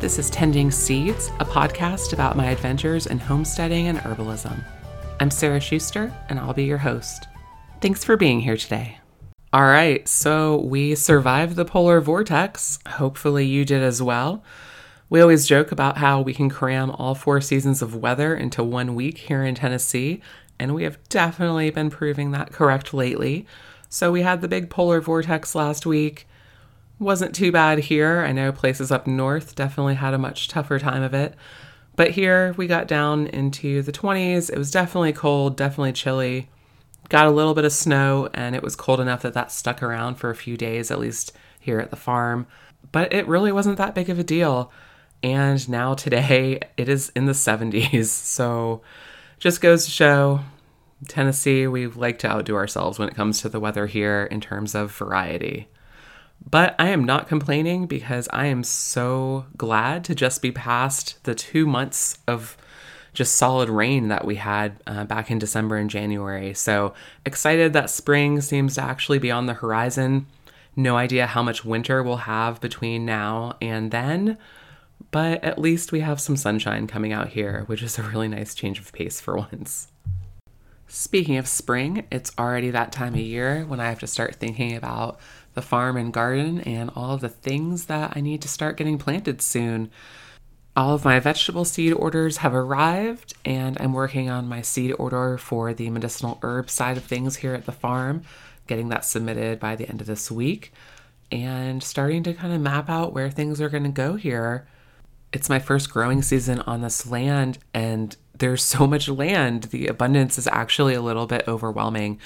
This is Tending Seeds, a podcast about my adventures in homesteading and herbalism. I'm Sarah Schuster, and I'll be your host. Thanks for being here today. All right, so we survived the polar vortex. Hopefully, you did as well. We always joke about how we can cram all four seasons of weather into one week here in Tennessee, and we have definitely been proving that correct lately. So, we had the big polar vortex last week. Wasn't too bad here. I know places up north definitely had a much tougher time of it. But here we got down into the 20s. It was definitely cold, definitely chilly. Got a little bit of snow, and it was cold enough that that stuck around for a few days, at least here at the farm. But it really wasn't that big of a deal. And now today it is in the 70s. So just goes to show Tennessee, we like to outdo ourselves when it comes to the weather here in terms of variety. But I am not complaining because I am so glad to just be past the two months of just solid rain that we had uh, back in December and January. So excited that spring seems to actually be on the horizon. No idea how much winter we'll have between now and then, but at least we have some sunshine coming out here, which is a really nice change of pace for once. Speaking of spring, it's already that time of year when I have to start thinking about the farm and garden and all of the things that I need to start getting planted soon. All of my vegetable seed orders have arrived, and I'm working on my seed order for the medicinal herb side of things here at the farm, getting that submitted by the end of this week, and starting to kind of map out where things are going to go here. It's my first growing season on this land, and there's so much land. The abundance is actually a little bit overwhelming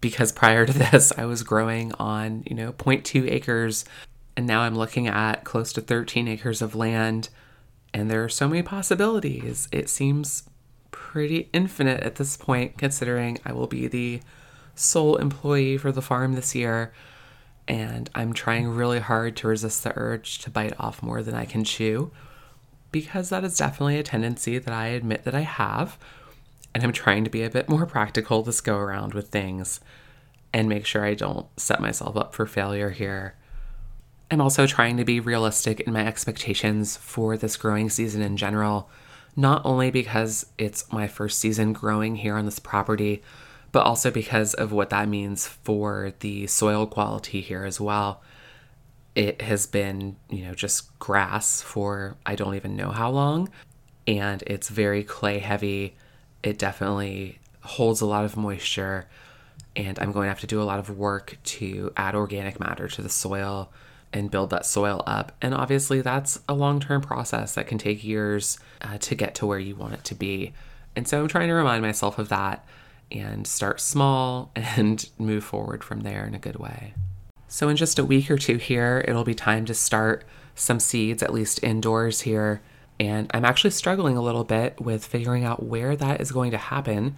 because prior to this, I was growing on, you know, 0.2 acres, and now I'm looking at close to 13 acres of land, and there are so many possibilities. It seems pretty infinite at this point, considering I will be the sole employee for the farm this year, and I'm trying really hard to resist the urge to bite off more than I can chew, because that is definitely a tendency that I admit that I have and I'm trying to be a bit more practical this go around with things and make sure I don't set myself up for failure here. I'm also trying to be realistic in my expectations for this growing season in general, not only because it's my first season growing here on this property, but also because of what that means for the soil quality here as well. It has been, you know, just grass for I don't even know how long, and it's very clay heavy it definitely holds a lot of moisture and I'm going to have to do a lot of work to add organic matter to the soil and build that soil up. And obviously, that's a long term process that can take years uh, to get to where you want it to be. And so I'm trying to remind myself of that and start small and move forward from there in a good way. So, in just a week or two here, it'll be time to start some seeds, at least indoors here and I'm actually struggling a little bit with figuring out where that is going to happen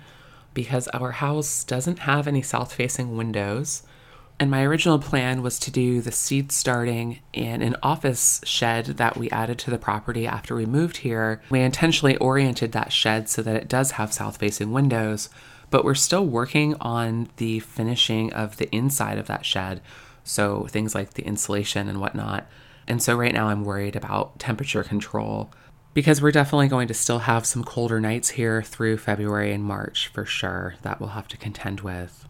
because our house doesn't have any south facing windows. And my original plan was to do the seed starting in an office shed that we added to the property after we moved here. We intentionally oriented that shed so that it does have south facing windows, but we're still working on the finishing of the inside of that shed. So things like the insulation and whatnot. And so right now I'm worried about temperature control because we're definitely going to still have some colder nights here through February and March for sure that we'll have to contend with.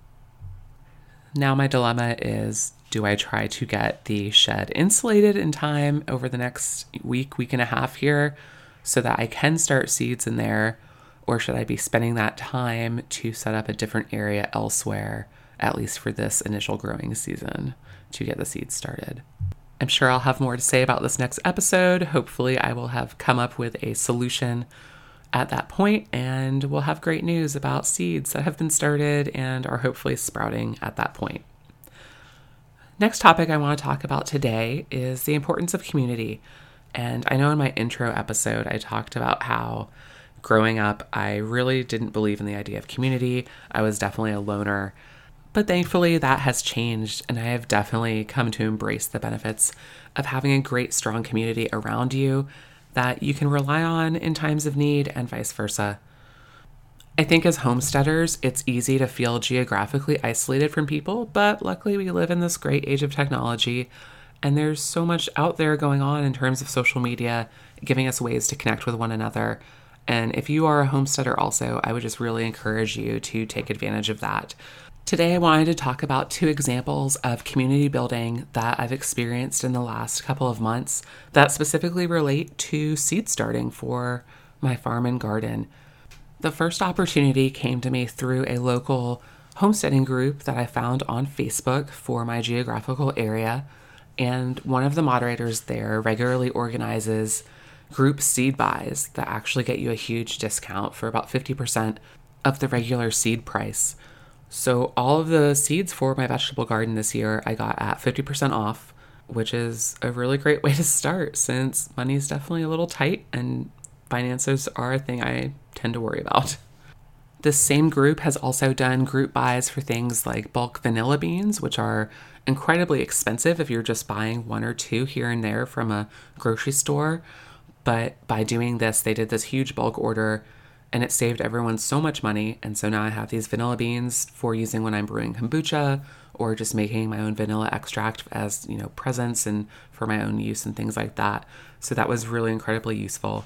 Now, my dilemma is do I try to get the shed insulated in time over the next week, week and a half here so that I can start seeds in there? Or should I be spending that time to set up a different area elsewhere, at least for this initial growing season, to get the seeds started? I'm sure I'll have more to say about this next episode. Hopefully, I will have come up with a solution at that point, and we'll have great news about seeds that have been started and are hopefully sprouting at that point. Next topic I want to talk about today is the importance of community. And I know in my intro episode, I talked about how growing up, I really didn't believe in the idea of community. I was definitely a loner. But thankfully, that has changed, and I have definitely come to embrace the benefits of having a great, strong community around you that you can rely on in times of need, and vice versa. I think as homesteaders, it's easy to feel geographically isolated from people, but luckily, we live in this great age of technology, And there's so much out there going on in terms of social media, giving us ways to connect with one another. And if you are a homesteader, also, I would just really encourage you to take advantage of that. Today, I wanted to talk about two examples of community building that I've experienced in the last couple of months that specifically relate to seed starting for my farm and garden. The first opportunity came to me through a local homesteading group that I found on Facebook for my geographical area. And one of the moderators there regularly organizes group seed buys that actually get you a huge discount for about 50% of the regular seed price. So, all of the seeds for my vegetable garden this year I got at 50% off, which is a really great way to start since money is definitely a little tight and finances are a thing I tend to worry about. This same group has also done group buys for things like bulk vanilla beans, which are incredibly expensive if you're just buying one or two here and there from a grocery store. But by doing this, they did this huge bulk order and it saved everyone so much money. And so now I have these vanilla beans for using when I'm brewing kombucha or just making my own vanilla extract as, you know, presents and for my own use and things like that. So that was really incredibly useful.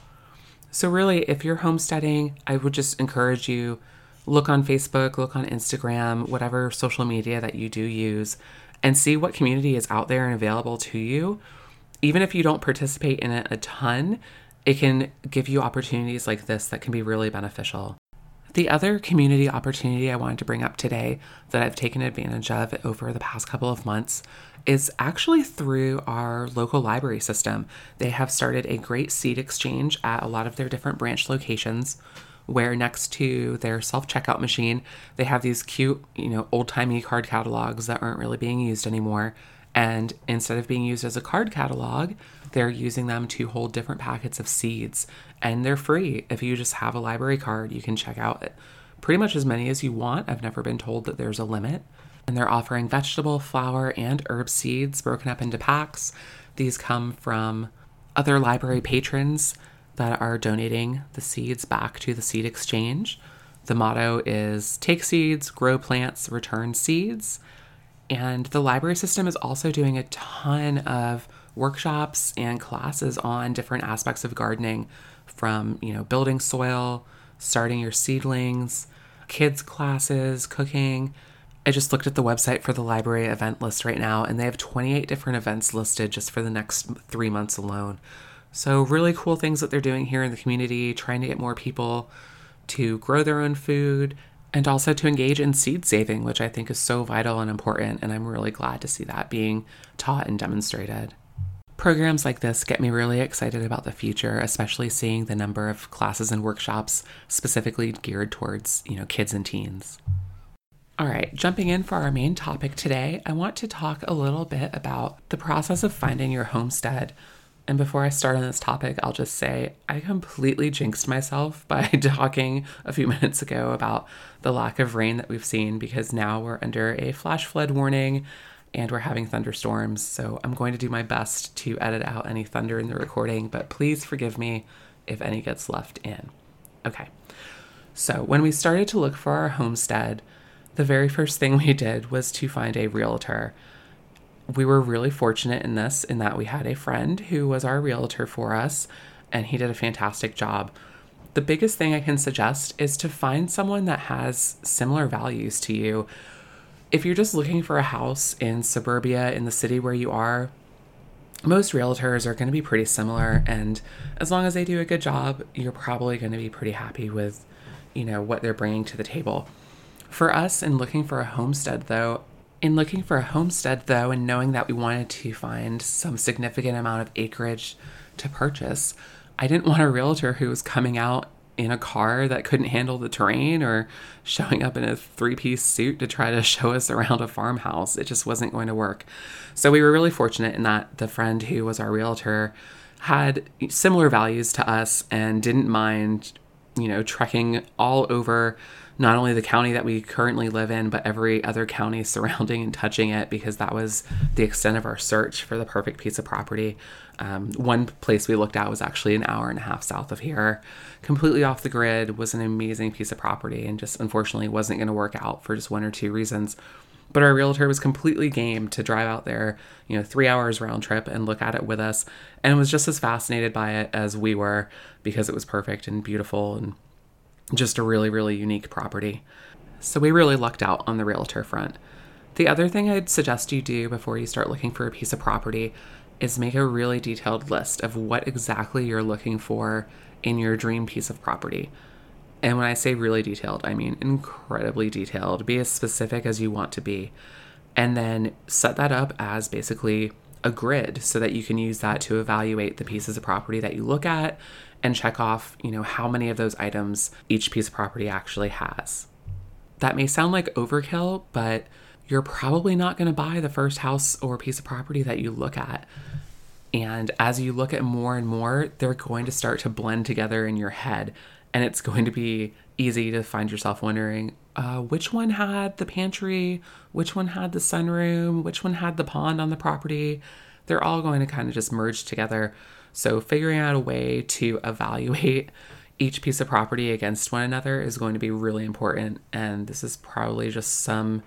So, really, if you're homesteading, I would just encourage you look on Facebook, look on Instagram, whatever social media that you do use, and see what community is out there and available to you. Even if you don't participate in it a ton, it can give you opportunities like this that can be really beneficial. The other community opportunity I wanted to bring up today that I've taken advantage of over the past couple of months is actually through our local library system. They have started a great seed exchange at a lot of their different branch locations where next to their self-checkout machine, they have these cute, you know, old-timey card catalogs that aren't really being used anymore. And instead of being used as a card catalog, they're using them to hold different packets of seeds. And they're free. If you just have a library card, you can check out pretty much as many as you want. I've never been told that there's a limit and they're offering vegetable, flower, and herb seeds broken up into packs. These come from other library patrons that are donating the seeds back to the seed exchange. The motto is take seeds, grow plants, return seeds. And the library system is also doing a ton of workshops and classes on different aspects of gardening from, you know, building soil, starting your seedlings, kids classes, cooking, I just looked at the website for the library event list right now, and they have 28 different events listed just for the next three months alone. So, really cool things that they're doing here in the community, trying to get more people to grow their own food and also to engage in seed saving, which I think is so vital and important. And I'm really glad to see that being taught and demonstrated. Programs like this get me really excited about the future, especially seeing the number of classes and workshops specifically geared towards, you know, kids and teens. All right, jumping in for our main topic today, I want to talk a little bit about the process of finding your homestead. And before I start on this topic, I'll just say I completely jinxed myself by talking a few minutes ago about the lack of rain that we've seen because now we're under a flash flood warning and we're having thunderstorms. So I'm going to do my best to edit out any thunder in the recording, but please forgive me if any gets left in. Okay. So when we started to look for our homestead, the very first thing we did was to find a realtor. We were really fortunate in this, in that we had a friend who was our realtor for us, and he did a fantastic job. The biggest thing I can suggest is to find someone that has similar values to you. If you're just looking for a house in suburbia in the city where you are, most realtors are going to be pretty similar and as long as they do a good job, you're probably going to be pretty happy with, you know, what they're bringing to the table. For us, in looking for a homestead, though, in looking for a homestead, though, and knowing that we wanted to find some significant amount of acreage to purchase, I didn't want a realtor who was coming out in a car that couldn't handle the terrain or showing up in a three piece suit to try to show us around a farmhouse. It just wasn't going to work. So we were really fortunate in that the friend who was our realtor had similar values to us and didn't mind, you know, trekking all over not only the county that we currently live in, but every other county surrounding and touching it because that was the extent of our search for the perfect piece of property. Um, one place we looked at was actually an hour and a half south of here, completely off the grid, was an amazing piece of property, and just unfortunately wasn't going to work out for just one or two reasons. But our realtor was completely game to drive out there, you know, three hours round trip and look at it with us, and was just as fascinated by it as we were because it was perfect and beautiful and just a really, really unique property. So we really lucked out on the realtor front. The other thing I'd suggest you do before you start looking for a piece of property is make a really detailed list of what exactly you're looking for in your dream piece of property. And when I say really detailed, I mean incredibly detailed. Be as specific as you want to be. And then set that up as basically a grid so that you can use that to evaluate the pieces of property that you look at and check off, you know, how many of those items each piece of property actually has. That may sound like overkill, but you're probably not going to buy the first house or piece of property that you look at. And as you look at more and more, they're going to start to blend together in your head and it's going to be easy to find yourself wondering uh, which one had the pantry, which one had the sunroom, which one had the pond on the property. They're all going to kind of just merge together. So, figuring out a way to evaluate each piece of property against one another is going to be really important. And this is probably just some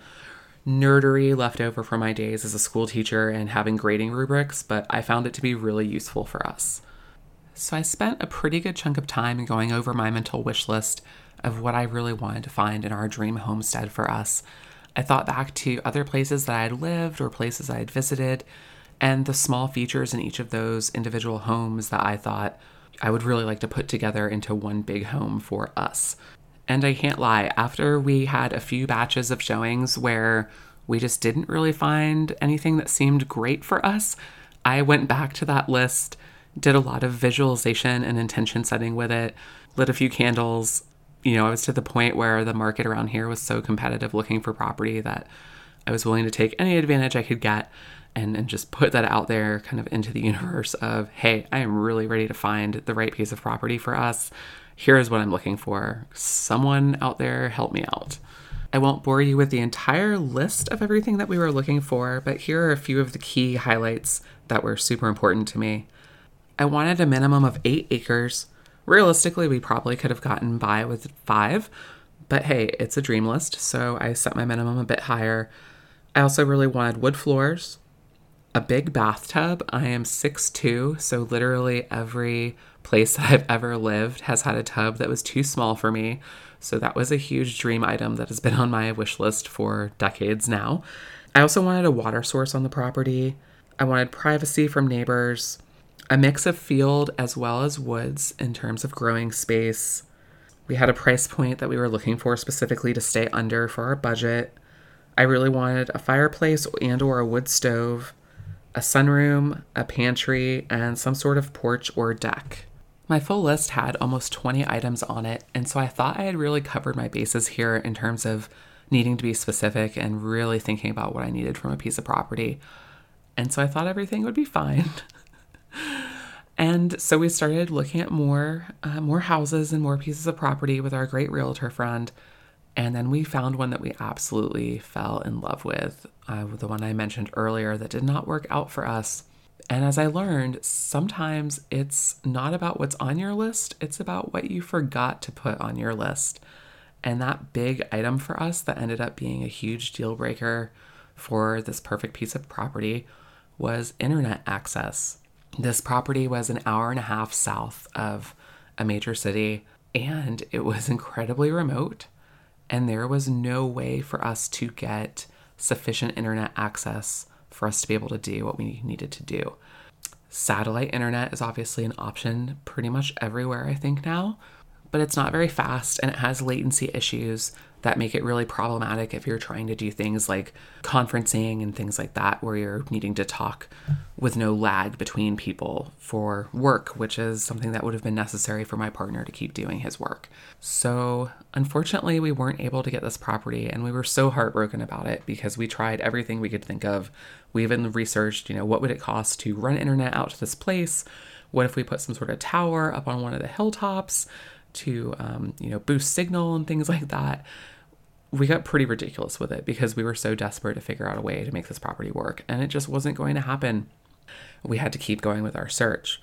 nerdery left over from my days as a school teacher and having grading rubrics, but I found it to be really useful for us. So I spent a pretty good chunk of time going over my mental wish list of what I really wanted to find in our dream homestead for us. I thought back to other places that I had lived or places I had visited, and the small features in each of those individual homes that I thought I would really like to put together into one big home for us. And I can't lie, after we had a few batches of showings where we just didn't really find anything that seemed great for us, I went back to that list did a lot of visualization and intention setting with it, lit a few candles. You know, I was to the point where the market around here was so competitive looking for property that I was willing to take any advantage I could get and, and just put that out there kind of into the universe of, hey, I am really ready to find the right piece of property for us. Here's what I'm looking for. Someone out there help me out. I won't bore you with the entire list of everything that we were looking for, but here are a few of the key highlights that were super important to me. I wanted a minimum of eight acres. Realistically, we probably could have gotten by with five, but hey, it's a dream list, so I set my minimum a bit higher. I also really wanted wood floors, a big bathtub. I am 6'2, so literally every place that I've ever lived has had a tub that was too small for me. So that was a huge dream item that has been on my wish list for decades now. I also wanted a water source on the property. I wanted privacy from neighbors a mix of field as well as woods in terms of growing space. We had a price point that we were looking for specifically to stay under for our budget. I really wanted a fireplace and or a wood stove, a sunroom, a pantry, and some sort of porch or deck. My full list had almost 20 items on it, and so I thought I had really covered my bases here in terms of needing to be specific and really thinking about what I needed from a piece of property. And so I thought everything would be fine. And so we started looking at more uh, more houses and more pieces of property with our great realtor friend. And then we found one that we absolutely fell in love with, uh, the one I mentioned earlier that did not work out for us. And as I learned, sometimes it's not about what's on your list, it's about what you forgot to put on your list. And that big item for us that ended up being a huge deal breaker for this perfect piece of property was internet access. This property was an hour and a half south of a major city, and it was incredibly remote. And there was no way for us to get sufficient internet access for us to be able to do what we needed to do. Satellite internet is obviously an option pretty much everywhere, I think, now, but it's not very fast and it has latency issues that make it really problematic if you're trying to do things like conferencing and things like that, where you're needing to talk with no lag between people for work, which is something that would have been necessary for my partner to keep doing his work. So, unfortunately, we weren't able to get this property, and we were so heartbroken about it because we tried everything we could think of. We even researched, you know, what would it cost to run internet out to this place? What if we put some sort of tower up on one of the hilltops to, um, you know, boost signal and things like that? we got pretty ridiculous with it because we were so desperate to figure out a way to make this property work, and it just wasn't going to happen. We had to keep going with our search.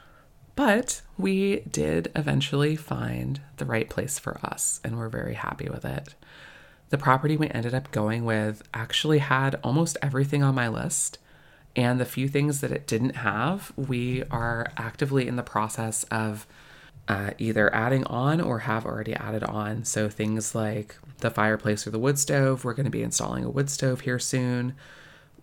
But we did eventually find the right place for us, and we're very happy with it. The property we ended up going with actually had almost everything on my list. And the few things that it didn't have, we are actively in the process of uh, either adding on or have already added on. So things like the fireplace or the wood stove, we're going to be installing a wood stove here soon.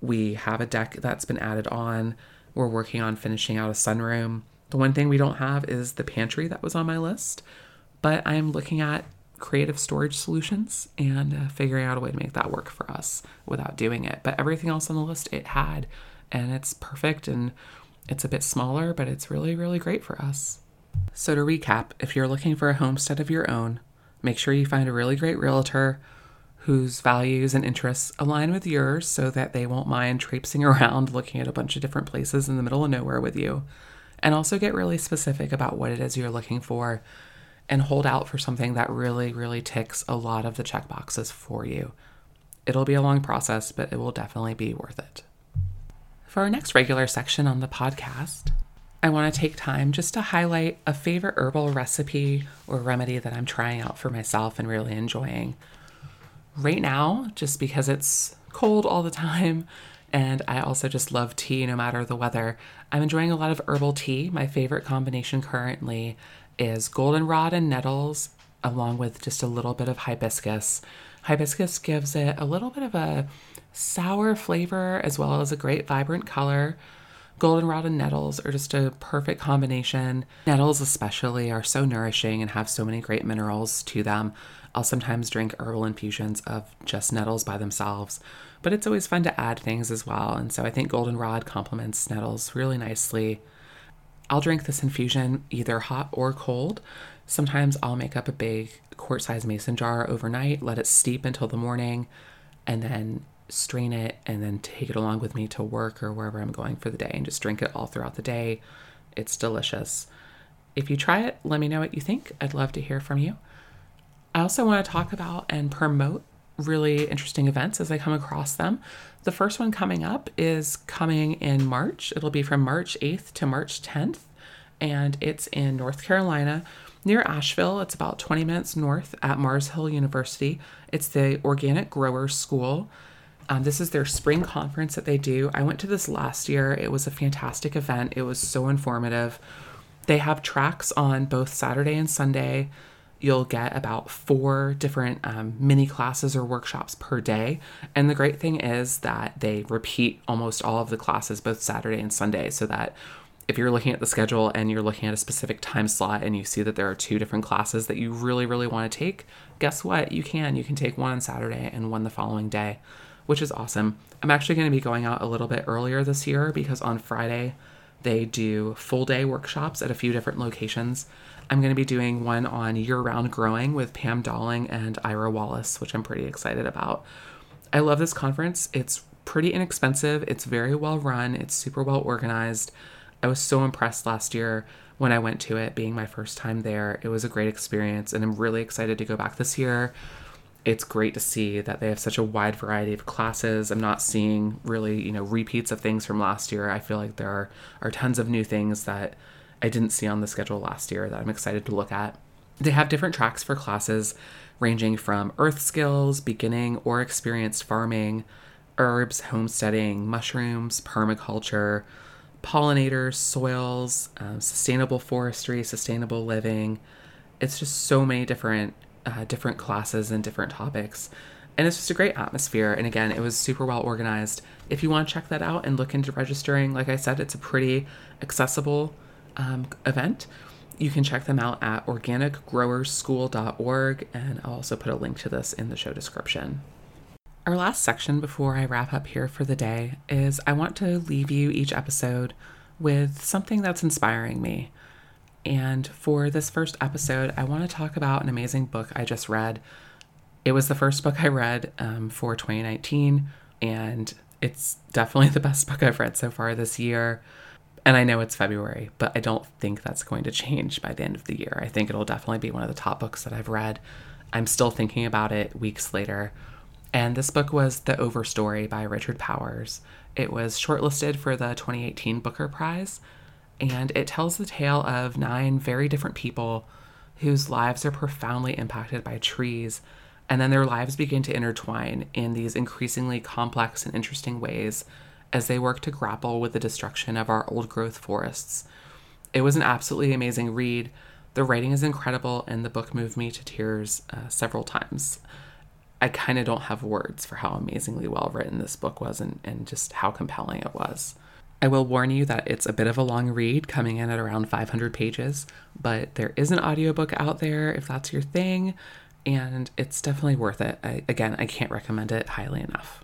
We have a deck that's been added on. We're working on finishing out a sunroom. The one thing we don't have is the pantry that was on my list, but I'm looking at creative storage solutions and uh, figuring out a way to make that work for us without doing it. But everything else on the list it had, and it's perfect and it's a bit smaller, but it's really, really great for us. So, to recap, if you're looking for a homestead of your own, make sure you find a really great realtor whose values and interests align with yours so that they won't mind traipsing around looking at a bunch of different places in the middle of nowhere with you. And also get really specific about what it is you're looking for and hold out for something that really, really ticks a lot of the check boxes for you. It'll be a long process, but it will definitely be worth it. For our next regular section on the podcast, I want to take time just to highlight a favorite herbal recipe or remedy that I'm trying out for myself and really enjoying. Right now, just because it's cold all the time, and I also just love tea no matter the weather, I'm enjoying a lot of herbal tea. My favorite combination currently is goldenrod and nettles, along with just a little bit of hibiscus. Hibiscus gives it a little bit of a sour flavor as well as a great vibrant color. Goldenrod and nettles are just a perfect combination. Nettles, especially, are so nourishing and have so many great minerals to them. I'll sometimes drink herbal infusions of just nettles by themselves, but it's always fun to add things as well. And so I think goldenrod complements nettles really nicely. I'll drink this infusion either hot or cold. Sometimes I'll make up a big quart size mason jar overnight, let it steep until the morning, and then strain it and then take it along with me to work or wherever I'm going for the day and just drink it all throughout the day. It's delicious. If you try it, let me know what you think. I'd love to hear from you. I also want to talk about and promote really interesting events as I come across them. The first one coming up is coming in March. It'll be from March 8th to March 10th, and it's in North Carolina near Asheville. It's about 20 minutes north at Mars Hill University. It's the Organic Growers School. Um, this is their spring conference that they do. I went to this last year. It was a fantastic event. It was so informative. They have tracks on both Saturday and Sunday. You'll get about four different um, mini classes or workshops per day. And the great thing is that they repeat almost all of the classes both Saturday and Sunday so that if you're looking at the schedule and you're looking at a specific time slot and you see that there are two different classes that you really, really want to take, guess what? You can. You can take one on Saturday and one the following day which is awesome. I'm actually going to be going out a little bit earlier this year because on Friday they do full day workshops at a few different locations. I'm going to be doing one on year round growing with Pam Dawling and Ira Wallace, which I'm pretty excited about. I love this conference. It's pretty inexpensive, it's very well run, it's super well organized. I was so impressed last year when I went to it, being my first time there. It was a great experience, and I'm really excited to go back this year it's great to see that they have such a wide variety of classes. I'm not seeing really, you know, repeats of things from last year. I feel like there are, are tons of new things that I didn't see on the schedule last year that I'm excited to look at. They have different tracks for classes ranging from earth skills, beginning or experienced farming, herbs, homesteading, mushrooms, permaculture, pollinators, soils, um, sustainable forestry, sustainable living. It's just so many different uh, different classes and different topics. And it's just a great atmosphere. And again, it was super well organized. If you want to check that out and look into registering, like I said, it's a pretty accessible um, event. You can check them out at organicgrowerschool.org, and I'll also put a link to this in the show description. Our last section before I wrap up here for the day is I want to leave you each episode with something that's inspiring me. And for this first episode, I want to talk about an amazing book I just read. It was the first book I read um, for 2019, and it's definitely the best book I've read so far this year. And I know it's February, but I don't think that's going to change by the end of the year. I think it'll definitely be one of the top books that I've read. I'm still thinking about it weeks later. And this book was The Overstory by Richard Powers. It was shortlisted for the 2018 Booker Prize, and it tells the tale of nine very different people whose lives are profoundly impacted by trees and then their lives begin to intertwine in these increasingly complex and interesting ways as they work to grapple with the destruction of our old growth forests. It was an absolutely amazing read. The writing is incredible, and the book moved me to tears uh, several times. I kind of don't have words for how amazingly well written this book was and, and just how compelling it was. I will warn you that it's a bit of a long read, coming in at around 500 pages, but there is an audiobook out there if that's your thing, and it's definitely worth it. I, again, I can't recommend it highly enough.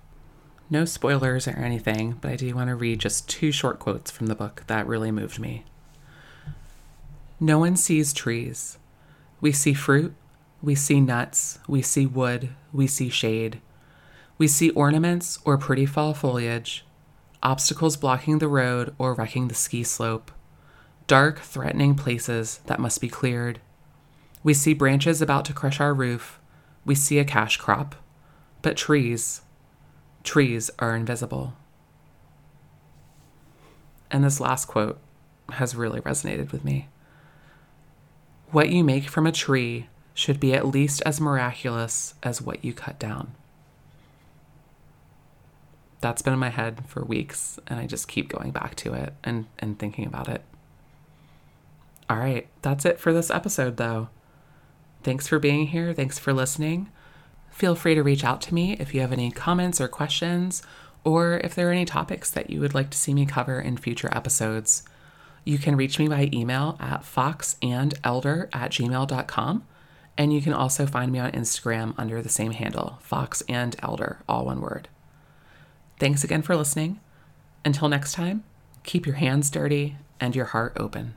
No spoilers or anything, but I do want to read just two short quotes from the book that really moved me. No one sees trees. We see fruit, we see nuts, we see wood, we see shade. We see ornaments or pretty fall foliage, obstacles blocking the road or wrecking the ski slope, dark, threatening places that must be cleared. We see branches about to crush our roof. We see a cash crop. But trees, trees are invisible. And this last quote has really resonated with me. What you make from a tree should be at least as miraculous as what you cut down. That's been in my head for weeks, and I just keep going back to it and, and thinking about it. All right, that's it for this episode, though. Thanks for being here. Thanks for listening. Feel free to reach out to me if you have any comments or questions, or if there are any topics that you would like to see me cover in future episodes. You can reach me by email at foxandelder at gmail.com. And you can also find me on Instagram under the same handle, Fox and Elder, all one word. Thanks again for listening. Until next time, keep your hands dirty and your heart open.